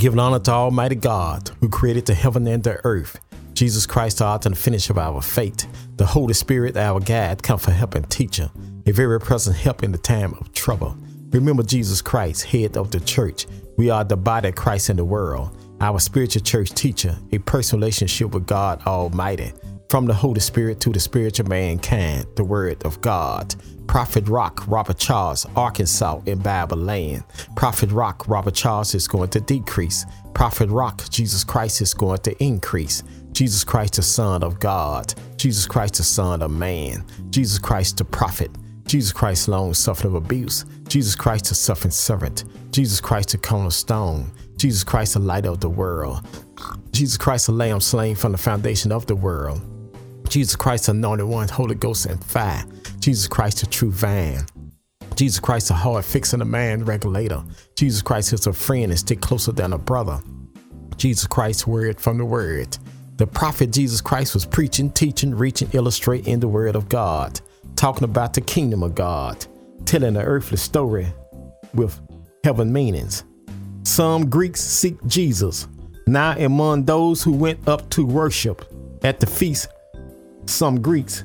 Giving honor to Almighty God, who created the heaven and the earth. Jesus Christ, the author and finisher of our faith. The Holy Spirit, our guide, comfort, help, and teacher. A very present help in the time of trouble. Remember Jesus Christ, head of the church. We are the body of Christ in the world. Our spiritual church teacher, a personal relationship with God Almighty. From the Holy Spirit to the spiritual mankind, the Word of God. Prophet Rock, Robert Charles, Arkansas in Bible land. Prophet Rock, Robert Charles is going to decrease. Prophet Rock, Jesus Christ is going to increase. Jesus Christ, the Son of God. Jesus Christ, the Son of Man. Jesus Christ, the Prophet. Jesus Christ, long suffering of abuse. Jesus Christ, the suffering servant. Jesus Christ, the cornerstone. Jesus Christ, the light of the world. Jesus Christ, the lamb slain from the foundation of the world. Jesus Christ, the anointed one, Holy Ghost and fire. Jesus Christ, the true vine. Jesus Christ, the hard fixing a man regulator. Jesus Christ is a friend and stick closer than a brother. Jesus Christ, word from the word. The prophet Jesus Christ was preaching, teaching, reaching, illustrating the word of God, talking about the kingdom of God, telling the earthly story with heaven meanings. Some Greeks seek Jesus. Now, among those who went up to worship at the feast some Greeks.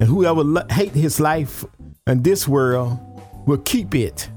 and whoever lo- hate his life in this world will keep it,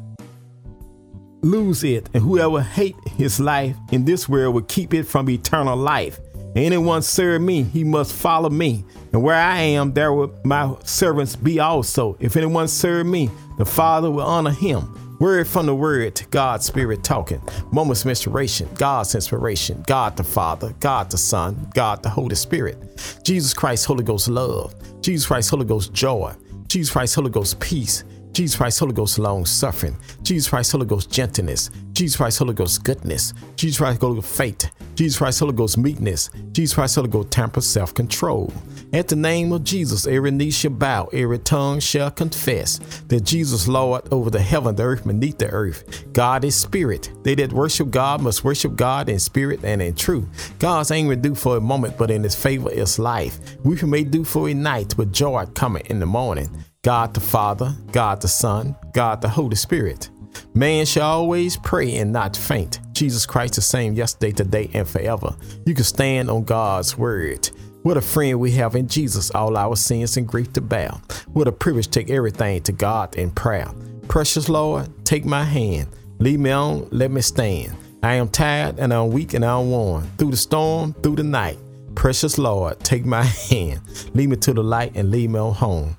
lose it, and whoever hate his life in this world will keep it from eternal life. Anyone serve me, he must follow me. And where I am, there will my servants be also. If anyone serve me, the Father will honor him. Word from the Word, God's Spirit talking. Moments of inspiration, God's inspiration, God the Father, God the Son, God the Holy Spirit. Jesus Christ, Holy Ghost love. Jesus Christ, Holy Ghost joy. Jesus Christ, Holy Ghost peace. Jesus Christ, Holy Ghost long suffering. Jesus Christ, Holy Ghost gentleness. Jesus Christ, Holy Ghost goodness. Jesus Christ, Holy Ghost faith. Jesus Christ, Holy Ghost meekness. Jesus Christ, Holy Ghost temper, self control. At the name of Jesus, every knee shall bow, every tongue shall confess that Jesus Lord over the heaven, the earth, beneath the earth. God is spirit. They that worship God must worship God in spirit and in truth. God's anger do for a moment, but in his favor is life. We may do for a night, but joy coming in the morning. God the Father, God the Son, God the Holy Spirit. Man shall always pray and not faint. Jesus Christ the same yesterday, today, and forever. You can stand on God's word. What a friend we have in Jesus, all our sins and grief to bear. What a privilege to take everything to God in prayer. Precious Lord, take my hand. Lead me on, let me stand. I am tired and I'm weak and I'm worn. Through the storm, through the night. Precious Lord, take my hand. Lead me to the light and lead me on home.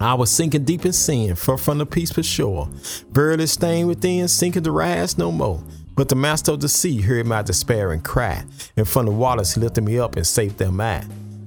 I was sinking deep in sin, far from the peace peaceful shore. Verily staying within, sinking to rise no more. But the master of the sea heard my despairing cry, and from the waters he lifted me up and saved them I.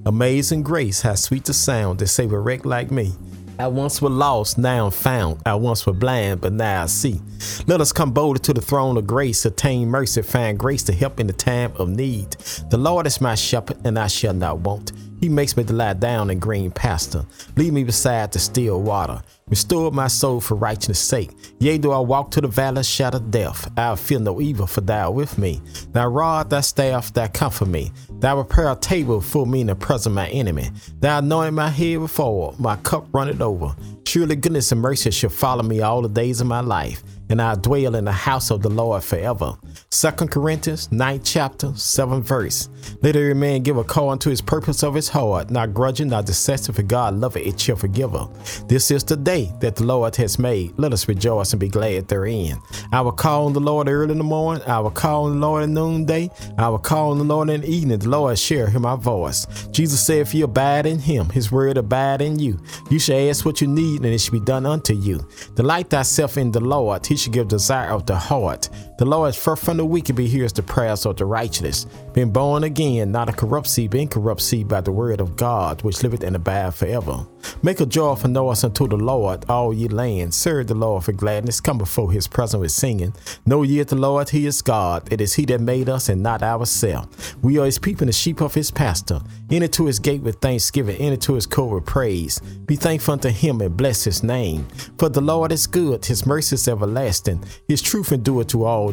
Amazing grace, how sweet the sound that saved a wreck like me. I once was lost, now I'm found. I once was blind, but now I see. Let us come boldly to the throne of grace, attain mercy, find grace to help in the time of need. The Lord is my shepherd, and I shall not want. He makes me to lie down in green pasture. Lead me beside the still water. Restore my soul for righteousness' sake. Yea, do I walk to the valley of shadow death, I'll fear no evil, for thou art with me. Thy rod, thy staff, thou comfort me. Thou prepare a table for me in the presence of my enemy. Thou anoint my head with oil, my cup runneth over. Surely goodness and mercy shall follow me all the days of my life, and I'll dwell in the house of the Lord forever. Second Corinthians 9 chapter, 7 verse. Let every man give a call unto his purpose of his heart, not grudging, not dissecting, for God loveth it shall forgive her. This is the day that the Lord has made. Let us rejoice and be glad therein. I will call on the Lord early in the morning. I will call on the Lord at noonday. I will call on the Lord in the evening. The Lord shall hear my voice. Jesus said, if you abide in him, his word abide in you. You shall ask what you need and it shall be done unto you. Delight thyself in the Lord, he shall give desire of the heart. The Lord is far from the wicked, but hears the prayers of the righteous. Been born again, not a corrupt seed, but incorrupt seed by the word of God, which liveth the bad forever. Make a joyful noise unto the Lord, all ye lands. Serve the Lord for gladness. Come before his presence with singing. Know ye the Lord, he is God. It is he that made us and not ourselves. We are his people and the sheep of his pastor. Enter to his gate with thanksgiving, enter to his court with praise. Be thankful unto him and bless his name. For the Lord is good, his mercy is everlasting, his truth endureth to all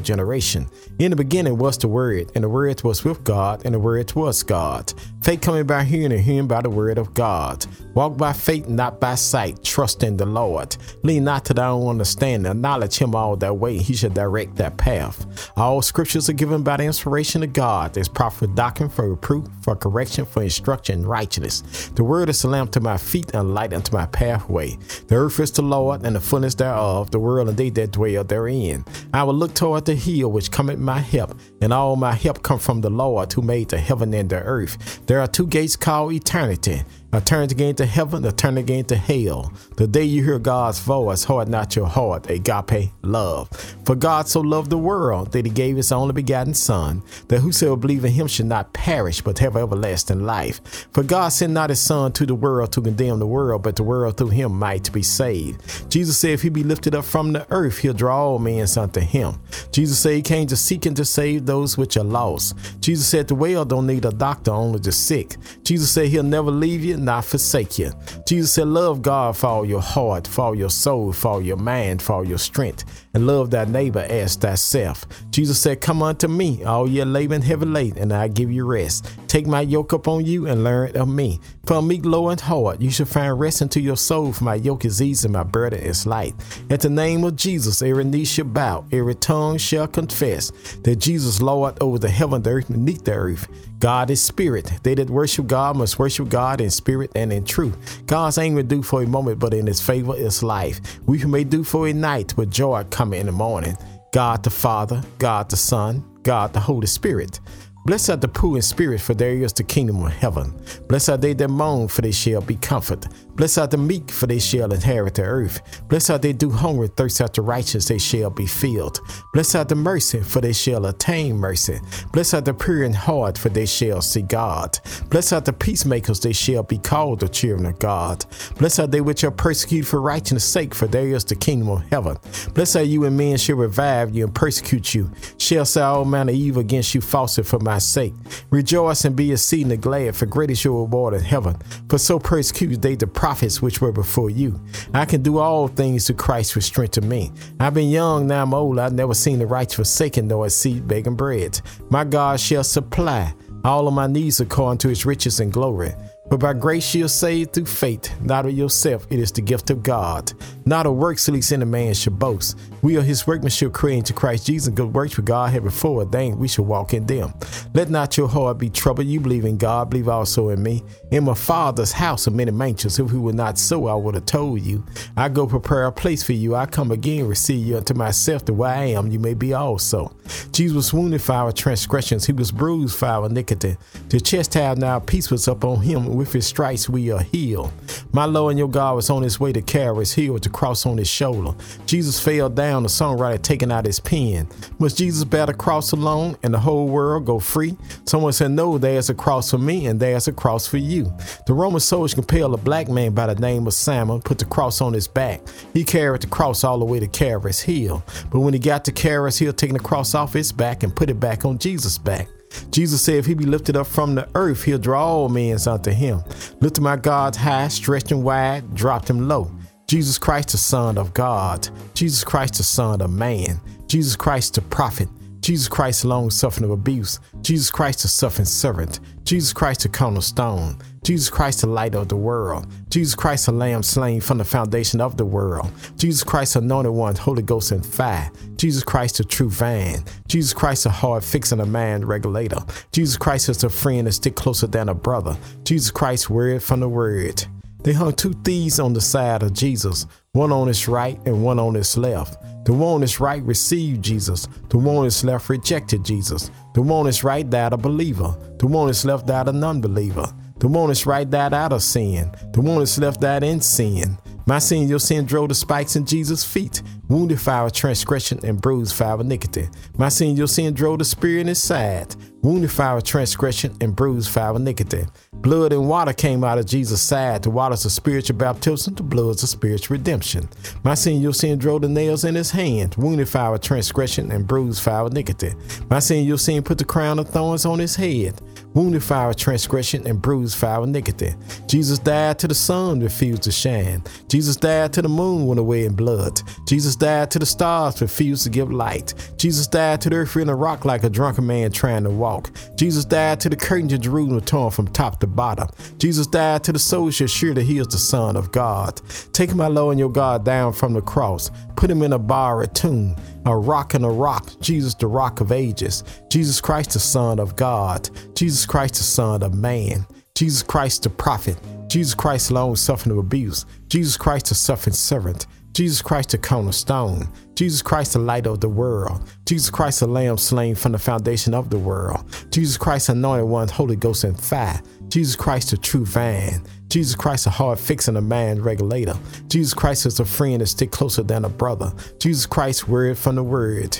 generation. In the beginning was the Word, and the Word was with God, and the Word was God. Faith coming by hearing, and hearing by the Word of God. Walk by faith, not by sight. Trust in the Lord. Lean not to thy own understanding. Acknowledge him all that way. He shall direct that path. All scriptures are given by the inspiration of God. There's proper doctrine for reproof, for correction, for instruction in righteousness. The word is a lamp to my feet and light unto my pathway. The earth is the Lord and the fullness thereof, the world and they that dwell therein. I will look toward the hill which cometh my help, and all my help come from the Lord who made the heaven and the earth. There are two gates called eternity. I turn again to heaven, I turn again to hell. The day you hear God's voice, harden not your heart, agape love. For God so loved the world that he gave his only begotten Son, that whosoever believe in him should not perish, but have everlasting life. For God sent not his Son to the world to condemn the world, but the world through him might be saved. Jesus said, if he be lifted up from the earth, he'll draw all men unto him. Jesus said he came to seek and to save those which are lost. Jesus said the well don't need a doctor, only the sick. Jesus said he'll never leave you, not forsake you. Jesus said, Love God for all your heart, for all your soul, for all your mind, for all your strength, and love thy neighbor as thyself. Jesus said, Come unto me, all ye labor heavy laden, and I give you rest. Take my yoke upon you and learn of me. For meek, low, and hard, you shall find rest unto your soul, for my yoke is easy, my burden is light. At the name of Jesus, every knee shall bow, every tongue shall confess that Jesus Lord over the heaven, the earth, beneath the earth. God is spirit. They that worship God must worship God in spirit and in truth. God's anger do for a moment, but in his favor is life. We may do for a night, but joy coming in the morning. God the Father, God the Son, God the Holy Spirit. Blessed are the poor in spirit, for there is the kingdom of heaven. Blessed are they that mourn, for they shall be comforted. Blessed are the meek, for they shall inherit the earth. Blessed are they do hunger and thirst after righteousness, they shall be filled. Blessed are the mercy, for they shall attain mercy. Blessed are the pure in heart, for they shall see God. Blessed are the peacemakers, they shall be called the children of God. Blessed are they which are persecuted for righteousness' sake, for there is the kingdom of heaven. Blessed are you and men shall revive you and persecute you, shall say all manner of evil against you falsely for my sake. Rejoice and be exceedingly glad, for great is your reward in heaven. For so persecuted they the prophets which were before you. I can do all things through Christ which strengthen me. I've been young, now I'm old. I've never seen the righteous forsaken, nor a seed begging bread. My God shall supply all of my needs according to his riches and glory. But by grace you are saved through faith, not of yourself, it is the gift of God. Not of works, least any man should boast. We are his workmanship created to Christ Jesus, good works which God had before ordained, we should walk in them. Let not your heart be troubled. You believe in God, believe also in me. In my Father's house are many mansions. If we were not so, I would have told you. I go prepare a place for you. I come again, receive you unto myself, that where I am, you may be also. Jesus was wounded for our transgressions, he was bruised for our iniquity. The chest chastisement now peace was upon him with his stripes we are healed. My Lord and your God was on his way to carry his heel with the cross on his shoulder. Jesus fell down, the songwriter taking out his pen. Must Jesus bear the cross alone and the whole world go free? Someone said, No, there's a cross for me and there's a cross for you. The Roman soldiers compelled a black man by the name of Simon, put the cross on his back. He carried the cross all the way to Calvary's Hill. But when he got to Calvary's Hill, taking the cross off his back and put it back on Jesus' back. Jesus said, If he be lifted up from the earth, he'll draw all men unto him. Lifted my God high, stretched him wide, dropped him low. Jesus Christ, the Son of God. Jesus Christ, the Son of man. Jesus Christ, the prophet. Jesus Christ, long suffering of abuse. Jesus Christ, the suffering servant. Jesus Christ, the cornerstone. Jesus Christ, the light of the world. Jesus Christ, the lamb slain from the foundation of the world. Jesus Christ, anointed one, Holy Ghost and fire. Jesus Christ, the true vine. Jesus Christ, the hard fixing a man regulator. Jesus Christ is a friend that stick closer than a brother. Jesus Christ, word from the word. They hung two thieves on the side of Jesus, one on his right and one on his left. The one on his right received Jesus. The one on his left rejected Jesus. The one on his right died a believer. The one on his left died a non believer. The one on his right died out of sin. The one on his left died in sin. My sin, your sin drove the spikes in Jesus' feet, wounded for our transgression and bruised for our iniquity. My sin, your sin drove the spear in his side, wounded for our transgression and bruised for our iniquity. Blood and water came out of Jesus' side. The waters of spiritual baptism, the bloods of spiritual redemption. My sin, your sin drove the nails in his hand, wounded for our transgression and bruised for our iniquity. My sin, your sin put the crown of thorns on his head wounded for our transgression and bruised for our iniquity. Jesus died till the sun refused to shine. Jesus died till the moon went away in blood. Jesus died till the stars refused to give light. Jesus died till the earth in a rock like a drunken man trying to walk. Jesus died till the curtains of Jerusalem torn from top to bottom. Jesus died till the should sure that he is the Son of God. Take my Lord and your God down from the cross. Put him in a borrowed tomb a rock and a rock, Jesus, the rock of ages, Jesus Christ, the Son of God, Jesus Christ, the Son of man, Jesus Christ, the prophet, Jesus Christ, long suffering abuse, Jesus Christ, the suffering servant, Jesus Christ, the cornerstone, Jesus Christ, the light of the world, Jesus Christ, the lamb slain from the foundation of the world, Jesus Christ, anointed one, Holy Ghost and fire, Jesus Christ, the true vine, Jesus Christ, a hard fixing a man regulator. Jesus Christ is a friend that stick closer than a brother. Jesus Christ, word from the word.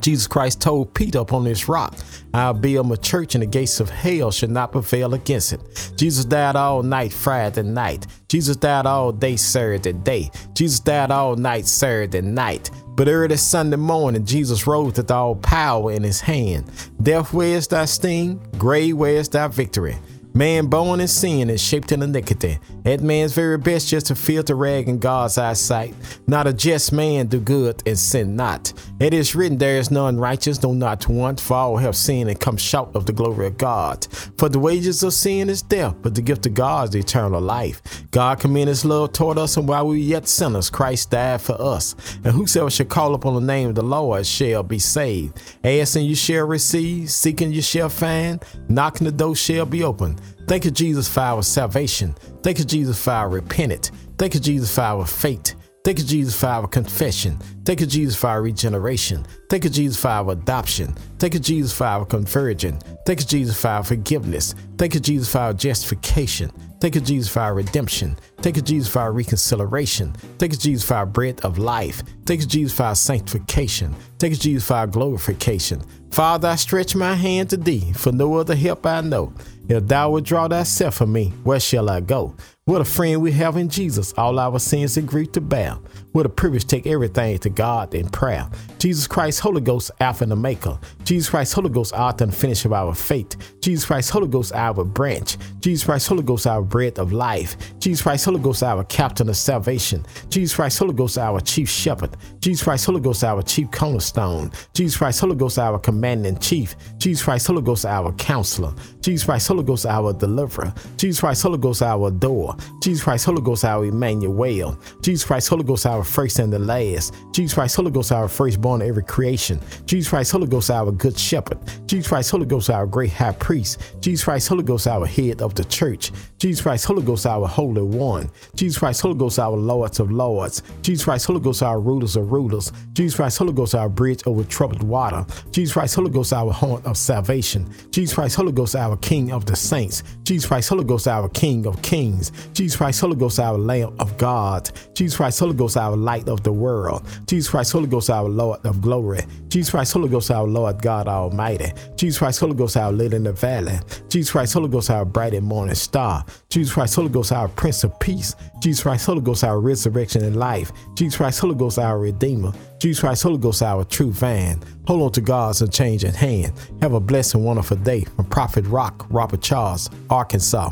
Jesus Christ told Peter upon this rock, I'll build my church and the gates of hell should not prevail against it. Jesus died all night Friday night. Jesus died all day Saturday day. Jesus died all night Saturday night. But early Sunday morning, Jesus rose with all power in his hand. Death, where's thy sting? Grave, where's thy victory? Man born in sin is shaped in iniquity. That man's very best just a filthy rag in God's eyesight. Not a just man do good and sin not. It is written, There is none righteous, no not one, for all have sinned and come short of the glory of God. For the wages of sin is death, but the gift of God is eternal life. God commended his love toward us, and while we were yet sinners, Christ died for us. And whosoever shall call upon the name of the Lord shall be saved. Asking you shall receive, seeking you shall find, knocking the door shall be open. Thank you, Jesus, for our salvation. Thank you, Jesus, for our repentance. Thank you, Jesus, for our faith. Thank you, Jesus, for our confession. Thank you, Jesus, for our regeneration. Thank you, Jesus, for our adoption. Thank you, Jesus, for our conversion. Thank you, Jesus, for our forgiveness. Thank you, Jesus, for our justification. Thank you, Jesus, for our redemption. Thank you, Jesus, for our reconciliation. Thank you, Jesus, for our bread of life. Thank you, Jesus, for our sanctification. Thank you, Jesus, for our glorification. Father, I stretch my hand to thee, for no other help I know. If thou withdraw thyself from me, where shall I go? What a friend we have in Jesus, all our sins and grief to bear. What a privilege take everything to God in prayer. Jesus Christ, Holy Ghost, Alpha and Omega. Jesus Christ, Holy Ghost, author and finish of our faith. Jesus Christ, Holy Ghost, our branch. Jesus Christ, Holy Ghost, our bread of life. Jesus Christ, Holy Ghost, our captain of salvation. Jesus Christ, Holy Ghost, our chief shepherd. Jesus Christ, Holy Ghost, our chief cornerstone. Jesus Christ, Holy Ghost, our commanding chief. Jesus Christ, Holy Ghost, our counselor. Jesus Christ, Holy Ghost, our deliverer. Jesus Christ, Holy Ghost, our door. Jesus Christ, Holy Ghost, our Emmanuel. Jesus Christ, Holy Ghost, our first and the last. Jesus Christ, Holy Ghost, our firstborn of every creation. Jesus Christ, Holy Ghost, our good shepherd. Jesus Christ, Holy Ghost, our great high priest. Jesus Christ, Holy Ghost, our head of the church. Jesus Christ, Holy Ghost, our Holy One. Jesus Christ, Holy Ghost, our Lords of Lords. Jesus Christ, Holy Ghost, our rulers of rulers. Jesus Christ, Holy Ghost, our bridge over troubled water. Jesus Christ, Holy Ghost, our horn of salvation. Jesus Christ, Holy Ghost, our King of the saints. Jesus Christ, Holy Ghost, our King of kings. Jesus Christ, Holy Ghost, our Lamb of God. Jesus Christ, Holy Ghost, our light of the world. Jesus Christ, Holy Ghost, our Lord of glory. Jesus Christ, Holy Ghost, our Lord God Almighty. Jesus Christ, Holy Ghost, our lily in the valley. Jesus Christ, Holy Ghost, our bright and morning star. Jesus Christ, Holy Ghost, our Prince of Peace. Jesus Christ, Holy Ghost, our resurrection and life. Jesus Christ, Holy Ghost, our Redeemer. Jesus Christ, Holy Ghost, our true van. Hold on to God's unchanging hand. Have a blessed and wonderful day from Prophet Rock, Robert Charles, Arkansas.